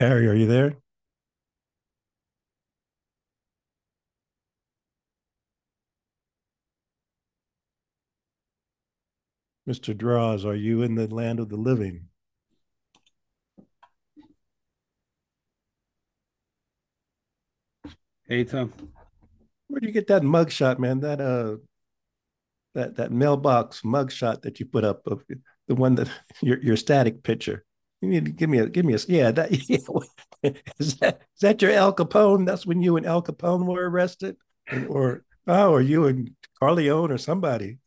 Harry, are you there? Mr. Draws, are you in the land of the living? Hey Tom. Where do you get that mugshot, man? That uh that that mailbox mugshot that you put up of the one that your your static picture. You need to give me a give me a yeah that yeah. is that is that your Al Capone? That's when you and Al Capone were arrested, or oh, or you and Corleone or somebody.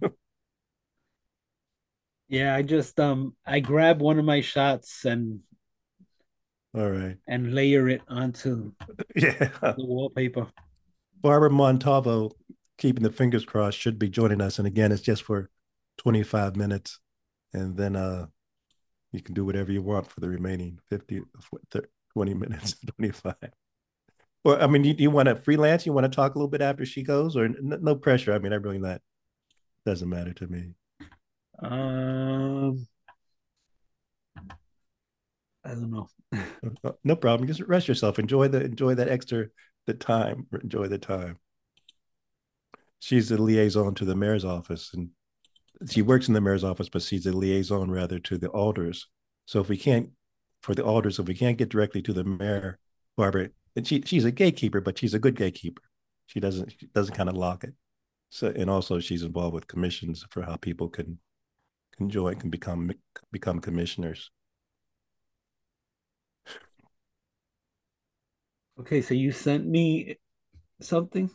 yeah, I just um I grab one of my shots and all right and layer it onto yeah the wallpaper. Barbara Montalvo, keeping the fingers crossed, should be joining us, and again, it's just for twenty five minutes, and then uh you can do whatever you want for the remaining 50 20 minutes 25 or i mean you, you want to freelance? You want to talk a little bit after she goes or no, no pressure? I mean i really not doesn't matter to me. Um i don't know. Uh, no problem. Just rest yourself. Enjoy the enjoy that extra the time. Enjoy the time. She's the liaison to the mayor's office and she works in the mayor's office, but she's a liaison rather to the alders. So if we can't, for the alders, if we can't get directly to the mayor, Barbara, and she she's a gatekeeper, but she's a good gatekeeper. She doesn't she doesn't kind of lock it. So and also she's involved with commissions for how people can can join can become become commissioners. Okay, so you sent me something.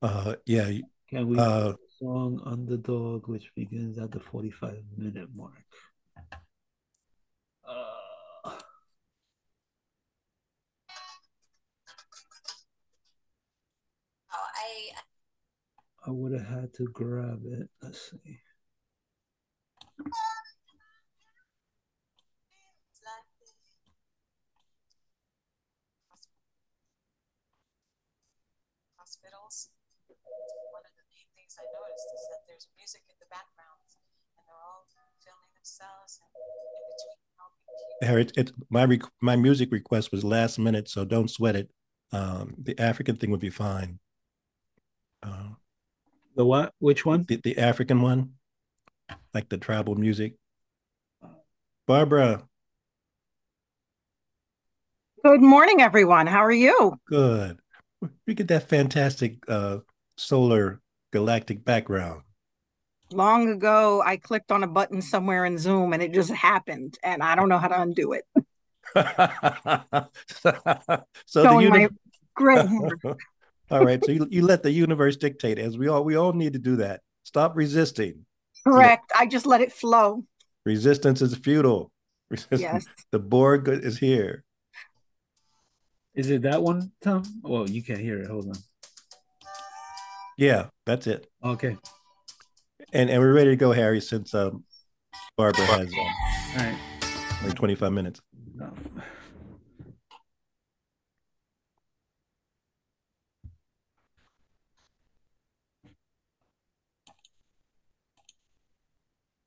Uh, yeah. Can we? Uh, song Underdog, which begins at the 45 minute mark. Uh, oh, I I would have had to grab it. Let's see. Hospitals things I noticed is that there's music in the background, and they're all filming themselves and in between Harry, it, my rec- my music request was last minute, so don't sweat it. Um, the African thing would be fine. Uh, the what? Which one? The, the African one, like the tribal music. Barbara. Good morning, everyone. How are you? Good. We get that fantastic uh, solar galactic background? Long ago, I clicked on a button somewhere in Zoom and it just happened, and I don't know how to undo it. so Showing the uni- great all right, so you, you let the universe dictate, as we all we all need to do that. Stop resisting. Correct. I just let it flow. Resistance is futile. Resistance. Yes. The Borg is here. Is it that one, Tom? Well, you can't hear it. Hold on. Yeah, that's it. Okay. And and we're ready to go, Harry, since um, Barbara has um, All right. like 25 minutes.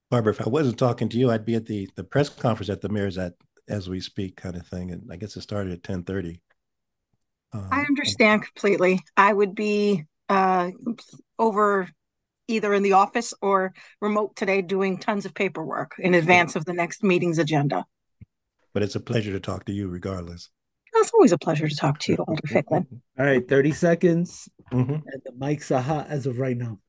Barbara, if I wasn't talking to you, I'd be at the the press conference at the mayor's at as we speak, kind of thing. And I guess it started at 10:30. Um, I understand completely. I would be uh, over either in the office or remote today doing tons of paperwork in advance of the next meeting's agenda. But it's a pleasure to talk to you regardless. It's always a pleasure to talk to you, Alder Ficklin. All right, 30 seconds. Mm-hmm. And the mics are hot as of right now.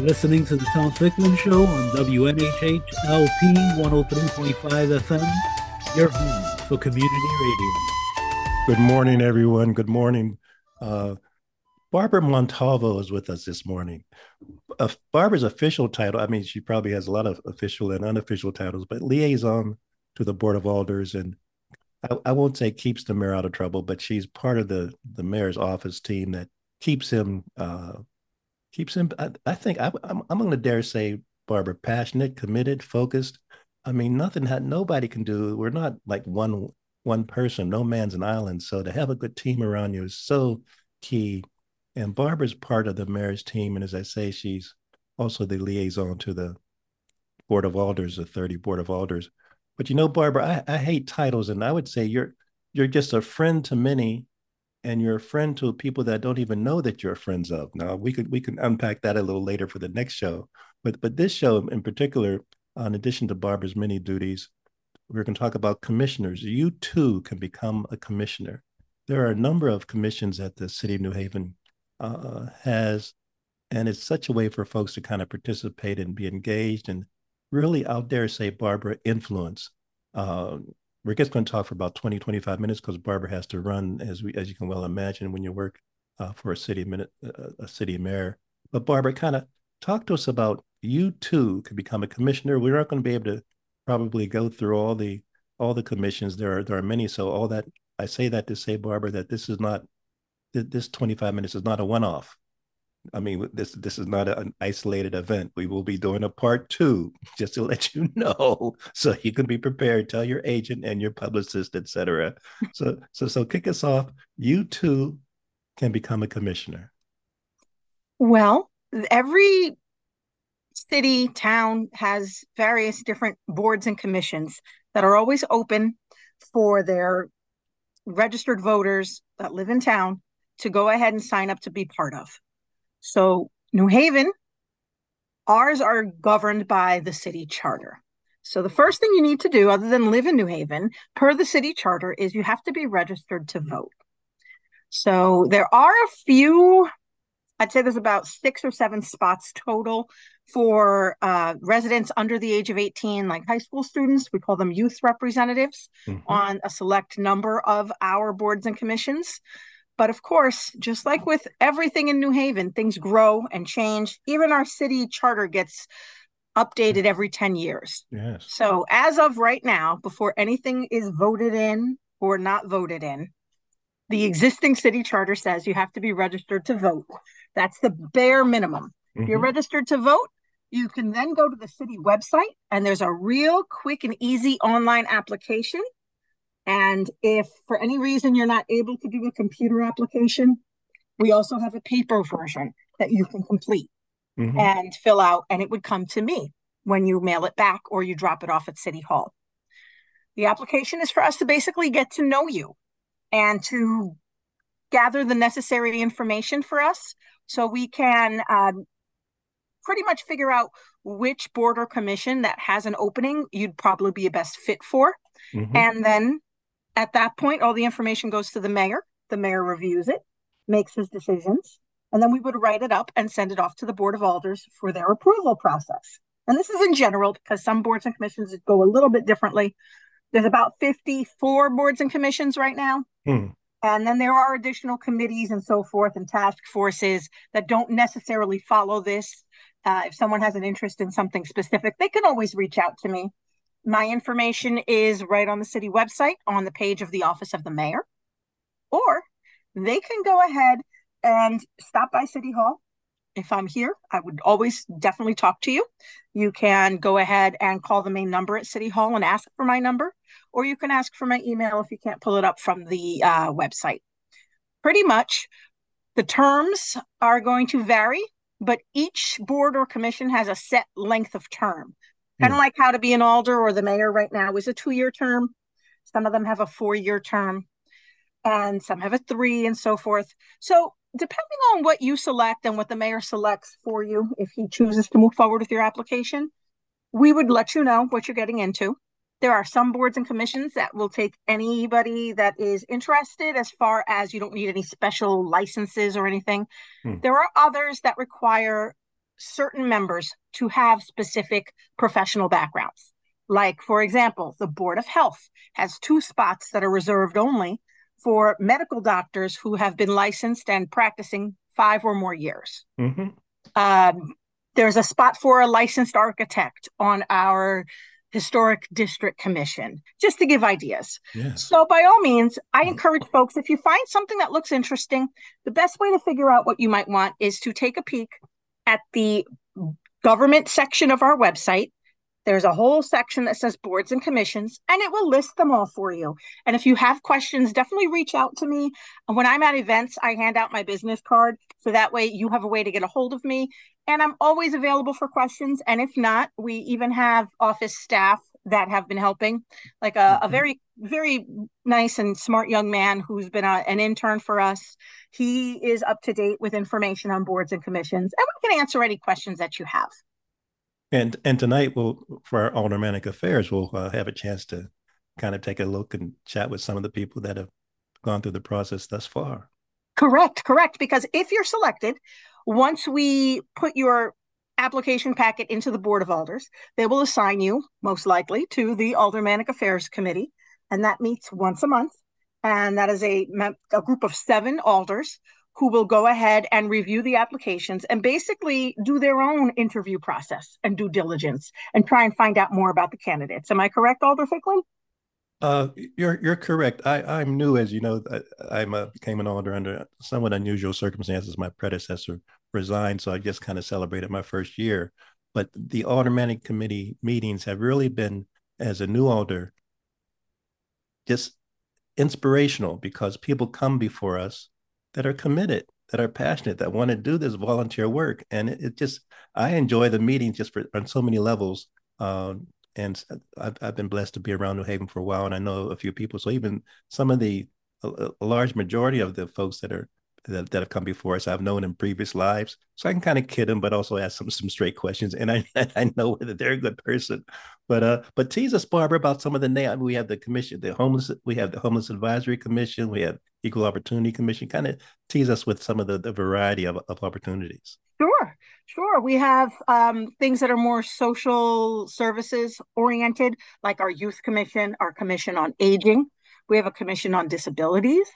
Listening to the Tom Ficklin Show on WNHH LP 103.5 FM, your home for community radio. Good morning, everyone. Good morning. Uh, Barbara Montalvo is with us this morning. Uh, Barbara's official title, I mean, she probably has a lot of official and unofficial titles, but liaison to the Board of Alders. And I, I won't say keeps the mayor out of trouble, but she's part of the, the mayor's office team that keeps him, uh, keeps him, I, I think, I, I'm, I'm going to dare say, Barbara, passionate, committed, focused. I mean, nothing had, nobody can do, we're not like one one person, no man's an island. So to have a good team around you is so key and Barbara's part of the marriage team. And as I say, she's also the liaison to the Board of Alders, the 30 Board of Alders. But you know, Barbara, I, I hate titles, and I would say you're you're just a friend to many, and you're a friend to people that don't even know that you're friends of. Now we could we can unpack that a little later for the next show. But but this show in particular, in addition to Barbara's many duties, we're going to talk about commissioners. You too can become a commissioner. There are a number of commissions that the City of New Haven uh, has, and it's such a way for folks to kind of participate and be engaged and really, I'll dare say, Barbara, influence. Uh, we're just going to talk for about 20, 25 minutes because Barbara has to run, as we, as you can well imagine, when you work uh, for a city minute, uh, a city mayor. But Barbara, kind of talk to us about you too could become a commissioner. We're not going to be able to probably go through all the all the commissions. There are there are many. So all that I say that to say, Barbara, that this is not this 25 minutes is not a one-off. I mean, this this is not an isolated event. We will be doing a part two, just to let you know, so you can be prepared. Tell your agent and your publicist, etc. So so so kick us off. You too can become a commissioner. Well, every city town has various different boards and commissions that are always open for their registered voters that live in town to go ahead and sign up to be part of. So, New Haven, ours are governed by the city charter. So, the first thing you need to do, other than live in New Haven, per the city charter, is you have to be registered to vote. So, there are a few, I'd say there's about six or seven spots total for uh, residents under the age of 18, like high school students. We call them youth representatives mm-hmm. on a select number of our boards and commissions. But of course, just like with everything in New Haven, things grow and change. Even our city charter gets updated every 10 years. Yes. So, as of right now, before anything is voted in or not voted in, the existing city charter says you have to be registered to vote. That's the bare minimum. Mm-hmm. If you're registered to vote, you can then go to the city website and there's a real quick and easy online application and if for any reason you're not able to do a computer application, we also have a paper version that you can complete mm-hmm. and fill out, and it would come to me when you mail it back or you drop it off at City Hall. The application is for us to basically get to know you and to gather the necessary information for us so we can uh, pretty much figure out which board or commission that has an opening you'd probably be a best fit for. Mm-hmm. And then at that point, all the information goes to the mayor. The mayor reviews it, makes his decisions, and then we would write it up and send it off to the Board of Alders for their approval process. And this is in general because some boards and commissions go a little bit differently. There's about 54 boards and commissions right now. Hmm. And then there are additional committees and so forth and task forces that don't necessarily follow this. Uh, if someone has an interest in something specific, they can always reach out to me. My information is right on the city website on the page of the office of the mayor, or they can go ahead and stop by City Hall. If I'm here, I would always definitely talk to you. You can go ahead and call the main number at City Hall and ask for my number, or you can ask for my email if you can't pull it up from the uh, website. Pretty much, the terms are going to vary, but each board or commission has a set length of term. Kind of like how to be an alder or the mayor right now is a two year term. Some of them have a four year term, and some have a three, and so forth. So, depending on what you select and what the mayor selects for you, if he chooses to move forward with your application, we would let you know what you're getting into. There are some boards and commissions that will take anybody that is interested as far as you don't need any special licenses or anything. Hmm. There are others that require certain members to have specific professional backgrounds. Like, for example, the Board of Health has two spots that are reserved only for medical doctors who have been licensed and practicing five or more years. hmm Um, there's a spot for a licensed architect on our historic district commission, just to give ideas. Yeah. So, by all means, I encourage folks if you find something that looks interesting, the best way to figure out what you might want is to take a peek at the government section of our website. There's a whole section that says boards and commissions, and it will list them all for you. And if you have questions, definitely reach out to me. And when I'm at events, I hand out my business card. So that way you have a way to get a hold of me. And I'm always available for questions. And if not, we even have office staff that have been helping, like a, a Mhm. very, very nice and smart young man who's been a, an intern for us. He is up to date with information on boards and commissions, and we can answer any questions that you have. And and tonight we'll for our aldermanic affairs we'll uh, have a chance to kind of take a look and chat with some of the people that have gone through the process thus far. Correct, correct. Because if you're selected, once we put your application packet into the Board of Alders, they will assign you, most likely, to the Aldermanic Affairs Committee. And that meets once a month. And that is a, a group of seven alders who will go ahead and review the applications and basically do their own interview process and due diligence and try and find out more about the candidates. Am I correct, Alder Ficklin? Uh, you're you're correct. I I'm new, as you know. I, I'm a became an alder under somewhat unusual circumstances. My predecessor resigned, so I just kind of celebrated my first year. But the aldermanic committee meetings have really been, as a new alder, just inspirational because people come before us that are committed, that are passionate, that want to do this volunteer work, and it, it just I enjoy the meetings just for on so many levels. Um, and I've, I've been blessed to be around New Haven for a while, and I know a few people. So even some of the a, a large majority of the folks that are that, that have come before us, I've known in previous lives, so I can kind of kid them, but also ask some some straight questions, and I I know whether they're a good person. But uh, but tease us, Barbara, about some of the name. We have the commission, the homeless. We have the homeless advisory commission. We have equal opportunity commission. Kind of tease us with some of the, the variety of, of opportunities. Sure, sure. We have um, things that are more social services oriented, like our youth commission, our commission on aging. We have a commission on disabilities.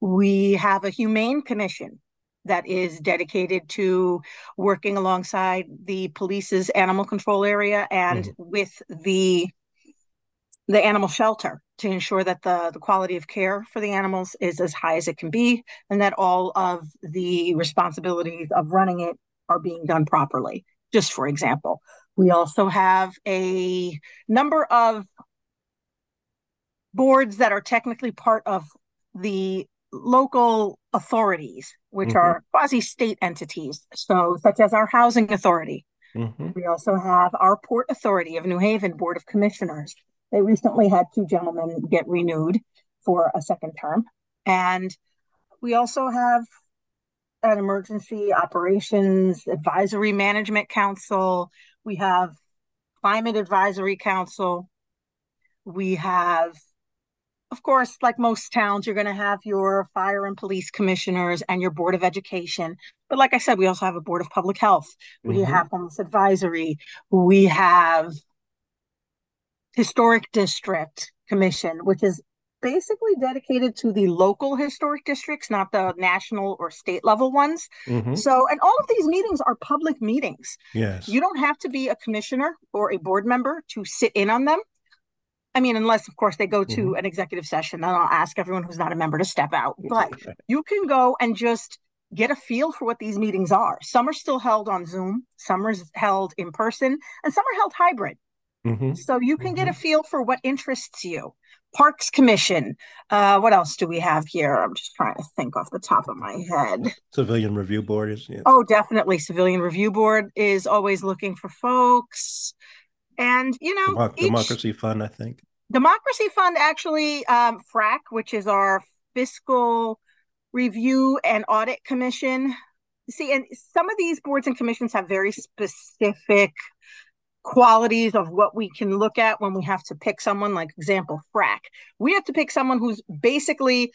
We have a humane commission that is dedicated to working alongside the police's animal control area and Mhm. with the the animal shelter to ensure that the, the quality of care for the animals is as high as it can be and that all of the responsibilities of running it are being done properly. Just for example, we also have a number of boards that are technically part of the local authorities, which Mhm. are quasi state entities. So, such as our housing authority. Mhm. We also have our Port Authority of New Haven Board of Commissioners. They recently had two gentlemen get renewed for a second term. And we also have an Emergency Operations Advisory Management Council. We have Climate Advisory Council. We have, of course, like most towns, you're going to have your fire and police commissioners and your Board of Education. But like I said, we also have a Board of Public Health. We Mhm. have Homeless Advisory. We have Historic District Commission, which is basically dedicated to the local historic districts, not the national or state level ones. Mhm. So, and all of these meetings are public meetings. Yes. You don't have to be a commissioner or a board member to sit in on them. I mean, unless, of course, they go to Mhm. an executive session, then I'll ask everyone who's not a member to step out. But you can go and just get a feel for what these meetings are. Some are still held on Zoom, some are held in person, and some are held hybrid. Mhm. So you can get a feel for what interests you. Parks Commission. Uh, what else do we have here? I'm just trying to think off the top of my head. Civilian Review Board is yeah. Oh, definitely. Civilian Review Board is always looking for folks. And, you know, Democ- each Democracy Fund, I think. Democracy Fund actually, um, FRAC, which is our Fiscal Review and Audit Commission. See, and some of these boards and commissions have very specific qualities of what we can look at when we have to pick someone. Like example, FRAC. We have to pick someone who's basically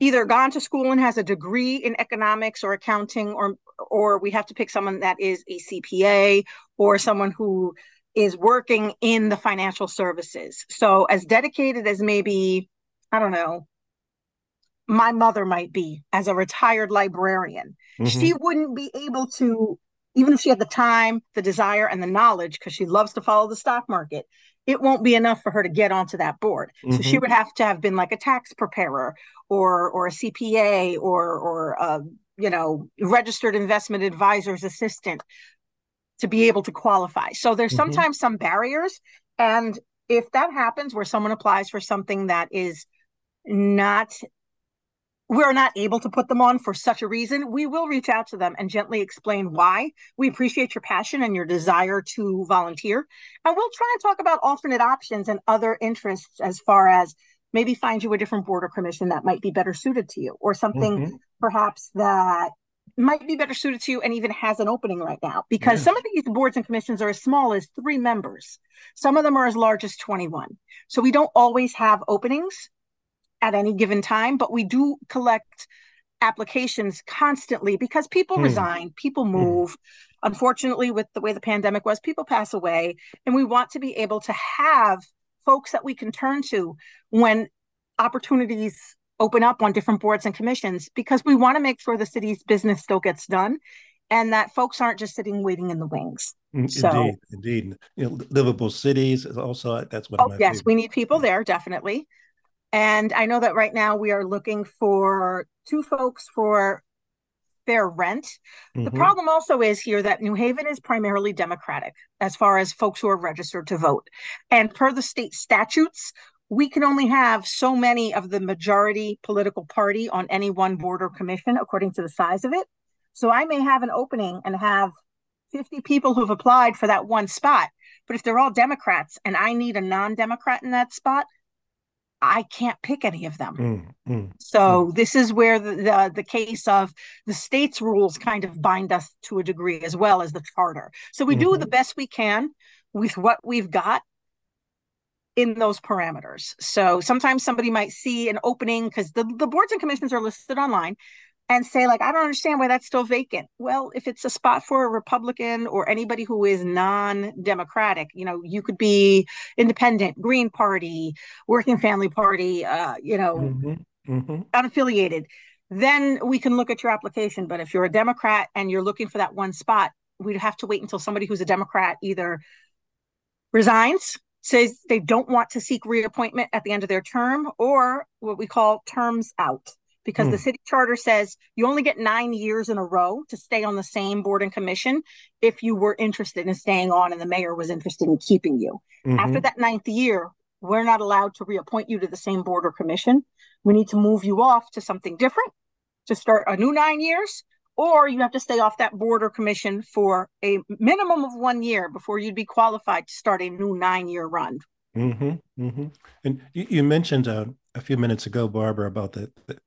either gone to school and has a degree in economics or accounting, or or we have to pick someone that is a CPA or someone who is working in the financial services. So as dedicated as maybe, I don't know, my mother might be as a retired librarian. Mhm. She wouldn't be able to, even if she had the time, the desire, and the knowledge, because she loves to follow the stock market, it won't be enough for her to get onto that board. So she Mhm. would have to have been like a tax preparer or or a CPA or or a you know registered investment advisor's assistant to be able to qualify. So there's Mhm. sometimes some barriers, and if that happens where someone applies for something that is not we're not able to put them on for such a reason, we will reach out to them and gently explain why. We appreciate your passion and your desire to volunteer. And we'll try and talk about alternate options and other interests as far as maybe find you a different board or commission that might be better suited to you or something Mhm. perhaps that might be better suited to you and even has an opening right now because Yeah. some of these boards and commissions are as small as three members some of them are as large as 21 so we don't always have openings at any given time but we do collect applications constantly because people Hmm. resign people move unfortunately with the way the pandemic was people pass away and we want to be able to have folks that we can turn to when opportunities open up on different boards and commissions because we want to make sure the city's business still gets done and that folks aren't just sitting waiting in the wings. Mm, So- Indeed, indeed. You know, livable cities is also that's what. my yes, favorite. we need people there, definitely. And I know that right now we are looking for two folks for fair rent. The Mhm. problem also is here that New Haven is primarily Democratic as far as folks who are registered to vote. And per the state statutes, we can only have so many of the majority political party on any one board or commission according to the size of it. So I may have an opening and have 50 people who've applied for that one spot. But if they're all Democrats and I need a non Democrat in that spot, I can't pick any of them. Mm, mm. So this is where the, the the case of the state's rules kind of bind us to a degree as well as the charter. So we do Mhm. the best we can with what we've got in those parameters. So sometimes somebody might see an opening because the, the boards and commissions are listed online and say like i don't understand why that's still vacant well if it's a spot for a republican or anybody who is non-democratic you know you could be independent green party working family party uh you know Mhm, mhm. unaffiliated then we can look at your application but if you're a democrat and you're looking for that one spot we'd have to wait until somebody who's a democrat either resigns says they don't want to seek reappointment at the end of their term or what we call terms out because the Hmm. city charter says you only get nine years in a row to stay on the same board and commission if you were interested in staying on and the mayor was interested in keeping you. After Mhm. that ninth year, we're not allowed to reappoint you to the same board or commission. We need to move you off to something different to start a new nine years, or you have to stay off that board or commission for a minimum of one year before you'd be qualified to start a new nine year run. hmm hmm And you, you mentioned uh, a few minutes ago, Barbara, about the, the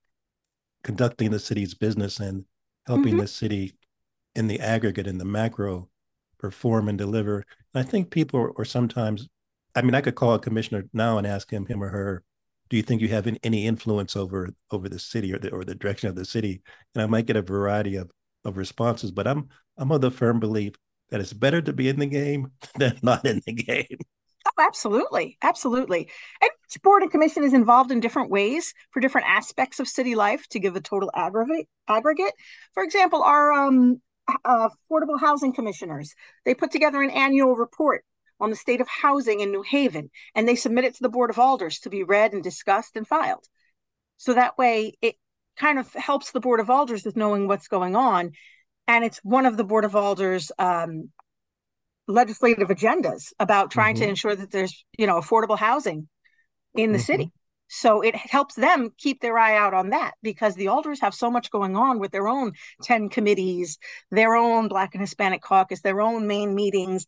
conducting the city's business and helping Mhm. the city in the aggregate, in the macro, perform and deliver. And I think people are, are sometimes, I mean, I could call a commissioner now and ask him, him or her, do you think you have any, influence over over the city or the or the direction of the city? And I might get a variety of of responses, but I'm I'm of the firm belief that it's better to be in the game than not in the game. Oh, absolutely. Absolutely. And each board and commission is involved in different ways for different aspects of city life to give a total aggregate. aggregate. For example, our um, uh, affordable housing commissioners, they put together an annual report on the state of housing in New Haven, and they submit it to the Board of Alders to be read and discussed and filed. So that way it kind of helps the Board of Alders with knowing what's going on. And it's one of the Board of Alders um, legislative agendas about trying to Mhm. ensure that there's you know affordable housing in the Mhm. city so it helps them keep their eye out on that because the alders have so much going on with their own 10 committees their own black and hispanic caucus their own main meetings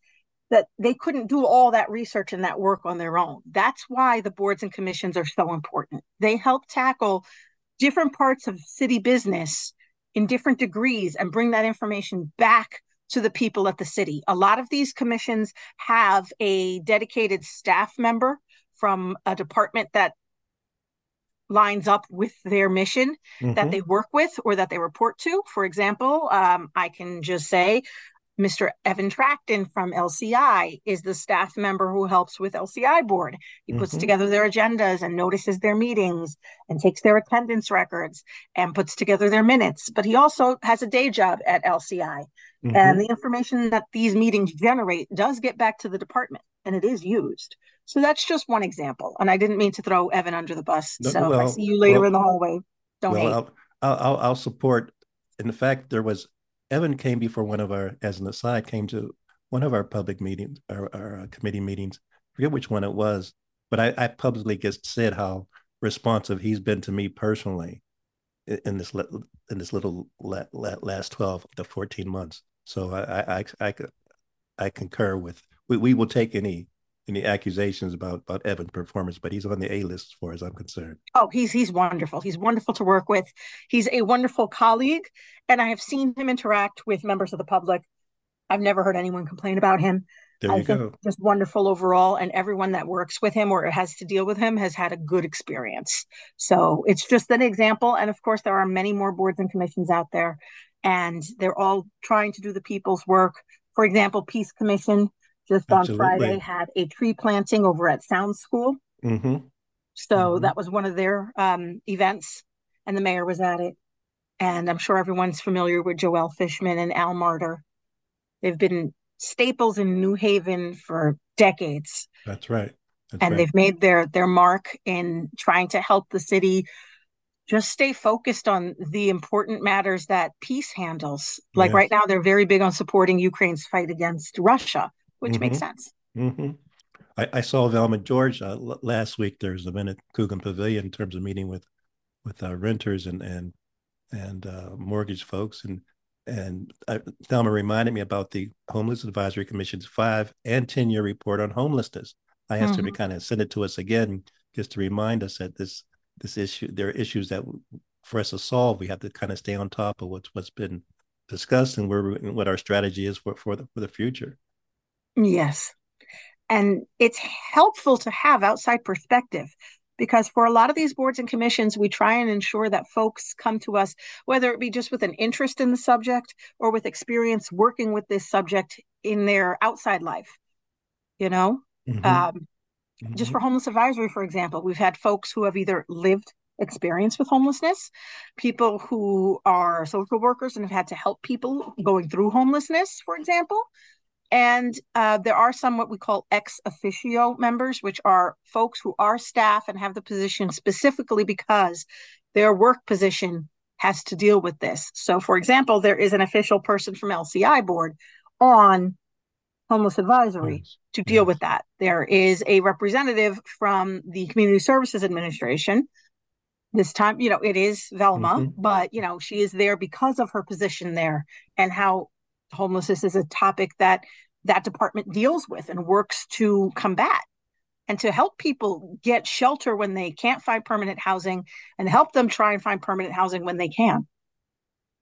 that they couldn't do all that research and that work on their own that's why the boards and commissions are so important they help tackle different parts of city business in different degrees and bring that information back to the people at the city. A lot of these commissions have a dedicated staff member from a department that lines up with their mission that Mhm. they work with or that they report to. For example, um, I can just say Mr. Evan Tracton from LCI is the staff member who helps with LCI board. He puts Mhm. together their agendas and notices their meetings and takes their attendance records and puts together their minutes. But he also has a day job at LCI. Mhm. And the information that these meetings generate does get back to the department and it is used. So that's just one example. And I didn't mean to throw Evan under the bus. No, so if I see you later well- in the hallway, don't hate. well, I'll, I'll I'll support. In fact, there was Evan came before one of our, as an aside, came to one of our public meetings, our, our uh, committee meetings. I forget which one it was, but I, I publicly just said how responsive he's been to me personally in, this in this little la, la, last twelve to fourteen months. So I I, I, I concur with. We, we will take any any accusations about about Evan's performance, but he's on the A list as far as I'm concerned. Oh, he's he's wonderful. He's wonderful to work with. He's a wonderful colleague, and I have seen him interact with members of the public. I've never heard anyone complain about him. There I you think go. just wonderful overall, and everyone that works with him or has to deal with him has had a good experience. So it's just an example, and of course there are many more boards and commissions out there, and they're all trying to do the people's work. For example, Peace Commission just on Absolutely. Friday had a tree planting over at Sound School. hmm So Mhm. that was one of their um, events, and the mayor was at it. And I'm sure everyone's familiar with Joel Fishman and Al Marder. They've been staples in New Haven for decades, That's right. That's and right. they've made their their mark in trying to help the city just stay focused on the important matters that peace handles. Like Yes. right now, they're very big on supporting Ukraine's fight against Russia, which makes Mhm. sense. hmm I, I saw Velma George uh, l- last week. There's a minute Coogan Pavilion in terms of meeting with with uh, renters and and and uh, mortgage folks, and and uh, Velma reminded me about the Homeless Advisory Commission's five and ten year report on homelessness. I asked her to kind of send it to us again, just to remind us that this this issue there are issues that for us to solve, we have to kind of stay on top of what's what's been discussed and where we- and what our strategy is for for the for the future. Yes. And it's helpful to have outside perspective because for a lot of these boards and commissions, we try and ensure that folks come to us, whether it be just with an interest in the subject or with experience working with this subject in their outside life. You know, Mhm. um, just Mhm. for homeless advisory, for example, we've had folks who have either lived experience with homelessness, people who are social workers and have had to help people going through homelessness, for example. And uh, there are some what we call ex officio members, which are folks who are staff and have the position specifically because their work position has to deal with this. So, for example, there is an official person from LCI board on homeless advisory Yes. to deal Yes. with that. There is a representative from the Community Services Administration. This time, you know, it is Velma, Mhm. but you know, she is there because of her position there and how homelessness is a topic that that department deals with and works to combat and to help people get shelter when they can't find permanent housing and help them try and find permanent housing when they can.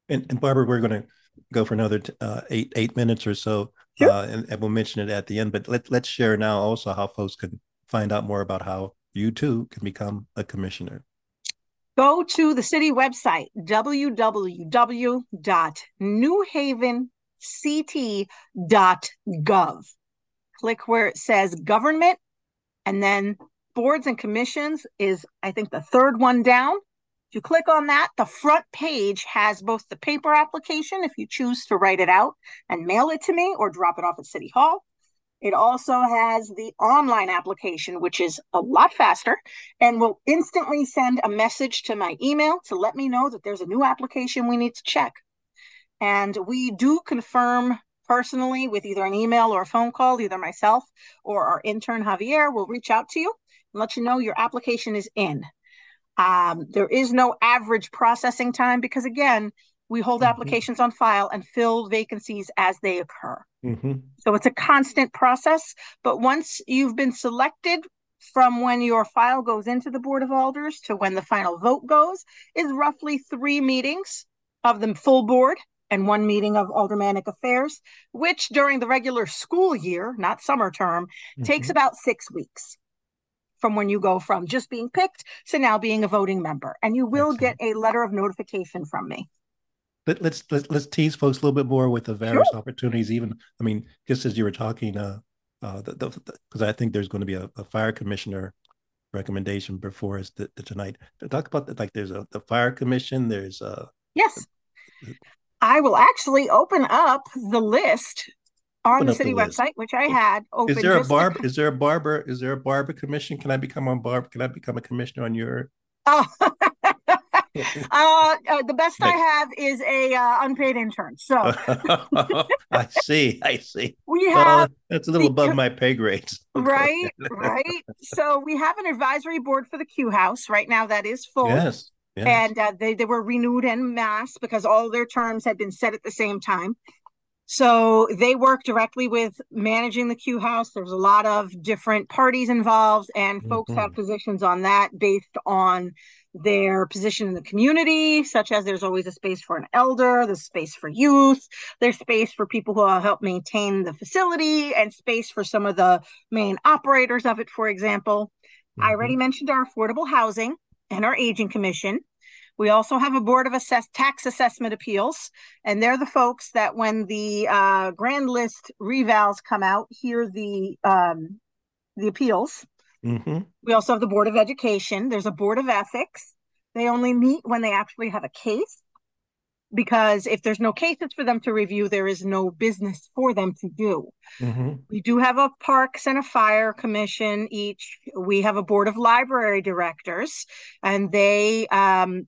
And, and Barbara, we're going to go for another uh, eight eight minutes or so, Sure. uh, and, and we'll mention it at the end. But let let's share now also how folks can find out more about how you too can become a commissioner. go to the city website www.newhavencT.gov. Click where it says government, and then boards and commissions is, I think, the third one down. If you click on that, the front page has both the paper application, if you choose to write it out and mail it to me or drop it off at City Hall. It also has the online application, which is a lot faster and will instantly send a message to my email to let me know that there's a new application we need to check. And we do confirm personally with either an email or a phone call, either myself or our intern Javier will reach out to you and let you know your application is in. Um, there is no average processing time because, again, we hold Mhm. applications on file and fill vacancies as they occur. hmm So it's a constant process. But once you've been selected from when your file goes into the Board of Alders to when the final vote goes is roughly three meetings of the full board and one meeting of aldermanic affairs, which during the regular school year, not summer term, takes Mhm. about six weeks from when you go from just being picked to now being a voting member. And you will get a letter of notification from me. let, let's let's let's tease folks a little bit more with the various sure. opportunities. Even I mean, just as you were talking, uh, uh, because I think there's going to be a, a, fire commissioner recommendation before us the tonight. Talk about the, like there's a the fire commission. There's a yes. I will actually open up the list on the city the website, which I had open. Is there a barb? Is there a barber? Is there a barber commission? Can I become a barber? Can I become a commissioner on your? Oh, uh, uh, the best I have is a uh, unpaid intern. So I see, I see. We have that's a little the, above my pay grades. right, right. So we have an advisory board for the Q House right now that is full. Yes. And uh, they, they were renewed en masse because all their terms had been set at the same time. So they work directly with managing the Q House. There's a lot of different parties involved, and folks mm-hmm. have positions on that based on their position in the community, such as there's always a space for an elder, there's space for youth, there's space for people who help maintain the facility, and space for some of the main operators of it, for example. Mm-hmm. I already mentioned our affordable housing and our aging commission. We also have a board of assess tax assessment appeals, and they're the folks that when the uh, grand list revals come out, hear the um, the appeals Mm-hmm. We also have the Board of Education. There's a Board of Ethics. They only meet when they actually have a case because if there's no cases for them to review, there is no business for them to do. Mm-hmm. We do have a Parks and a Fire Commission each. We have a Board of Library Directors, and they um,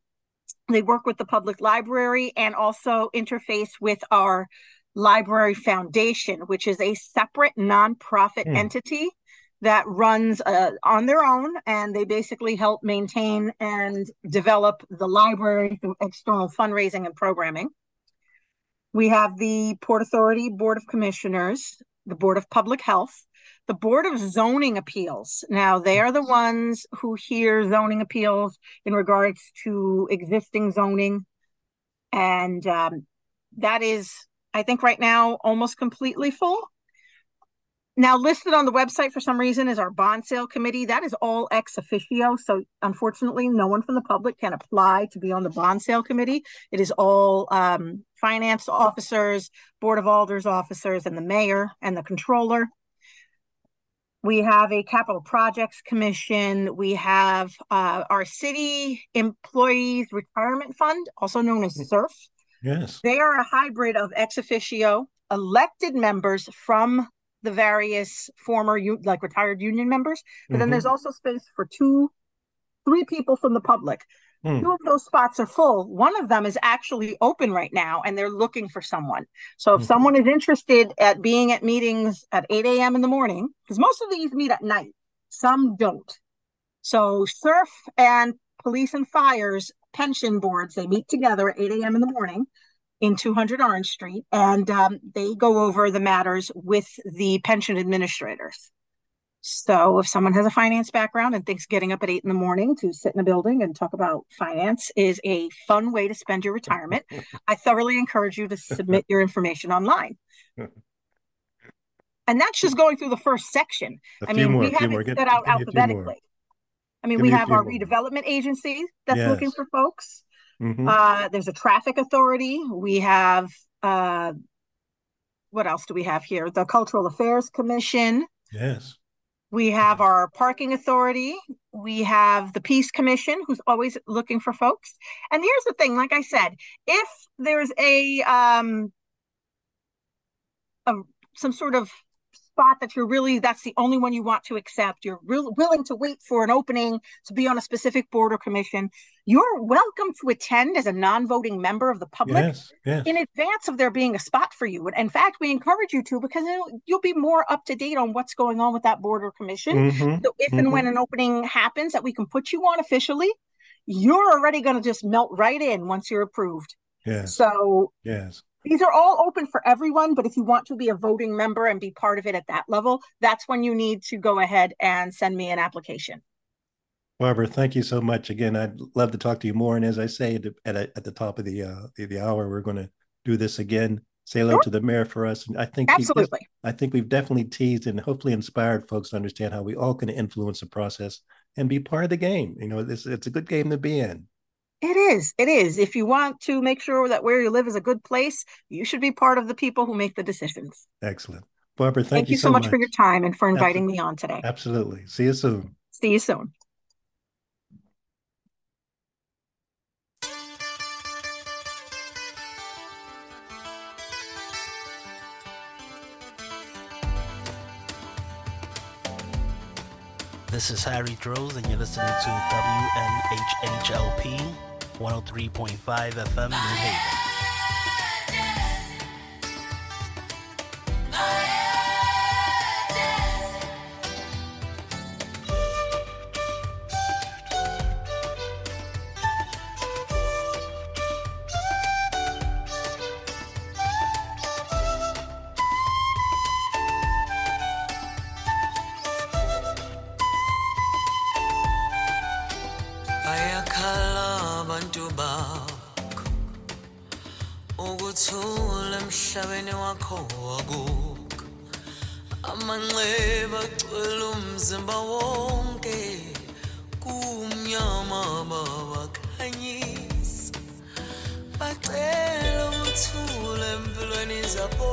they work with the public library and also interface with our library foundation, which is a separate nonprofit mm. entity that runs uh, on their own and they basically help maintain and develop the library through external fundraising and programming. We have the Port Authority Board of Commissioners, the Board of Public Health, the Board of Zoning Appeals. Now, they are the ones who hear zoning appeals in regards to existing zoning. And um, that is, I think, right now almost completely full. Now, listed on the website for some reason is our bond sale committee. That is all ex officio. So, unfortunately, no one from the public can apply to be on the bond sale committee. It is all um, finance officers, board of alders officers, and the mayor and the controller. We have a capital projects commission. We have uh, our city employees retirement fund, also known as CERF. Yes. They are a hybrid of ex officio elected members from the various former like retired union members but mm-hmm. then there's also space for two three people from the public mm. two of those spots are full one of them is actually open right now and they're looking for someone so if mm-hmm. someone is interested at being at meetings at 8 a.m in the morning because most of these meet at night some don't so CERF and police and fires pension boards they meet together at 8 a.m in the morning in 200 Orange Street, and um, they go over the matters with the pension administrators. So, if someone has a finance background and thinks getting up at eight in the morning to sit in a building and talk about finance is a fun way to spend your retirement, I thoroughly encourage you to submit your information online. And that's just going through the first section. A I mean, more, we have it set out alphabetically. I mean, give we have our more. redevelopment agency that's yes. looking for folks. Mm-hmm. Uh, there's a traffic authority. We have uh, what else do we have here? The Cultural Affairs Commission. Yes. We have our parking authority. We have the Peace Commission, who's always looking for folks. And here's the thing: like I said, if there's a um, a some sort of spot that you're really that's the only one you want to accept. You're willing to wait for an opening to be on a specific board or commission. You're welcome to attend as a non-voting member of the public yes, yes. in advance of there being a spot for you. In fact we encourage you to because you'll be more up to date on what's going on with that board or commission. Mm-hmm, so if mm-hmm. and when an opening happens that we can put you on officially you're already going to just melt right in once you're approved. Yes. So yes these are all open for everyone, but if you want to be a voting member and be part of it at that level, that's when you need to go ahead and send me an application. Barbara, thank you so much. Again, I'd love to talk to you more. And as I say at, at, at the top of the, uh, the, hour, we're going to do this again. Say hello sure. to the mayor for us. And I think absolutely. I think we've definitely teased and hopefully inspired folks to understand how we all can influence the process and be part of the game. You know, this it's a good game to be in. It is. It is. If you want to make sure that where you live is a good place, you should be part of the people who make the decisions. Excellent. Barbara, thank, Thank, you so much, for your time and for inviting me on today. Absolutely. See you soon. See you soon. This is Harry Droz, and you're listening to WNHHLP 103.5 FM New Haven. Ukuthula emhlabeni wakho wakukho amanxeba agcwele umzimba wonke kumnyama babakhanyisa bacela ukuthula empilweni zabo.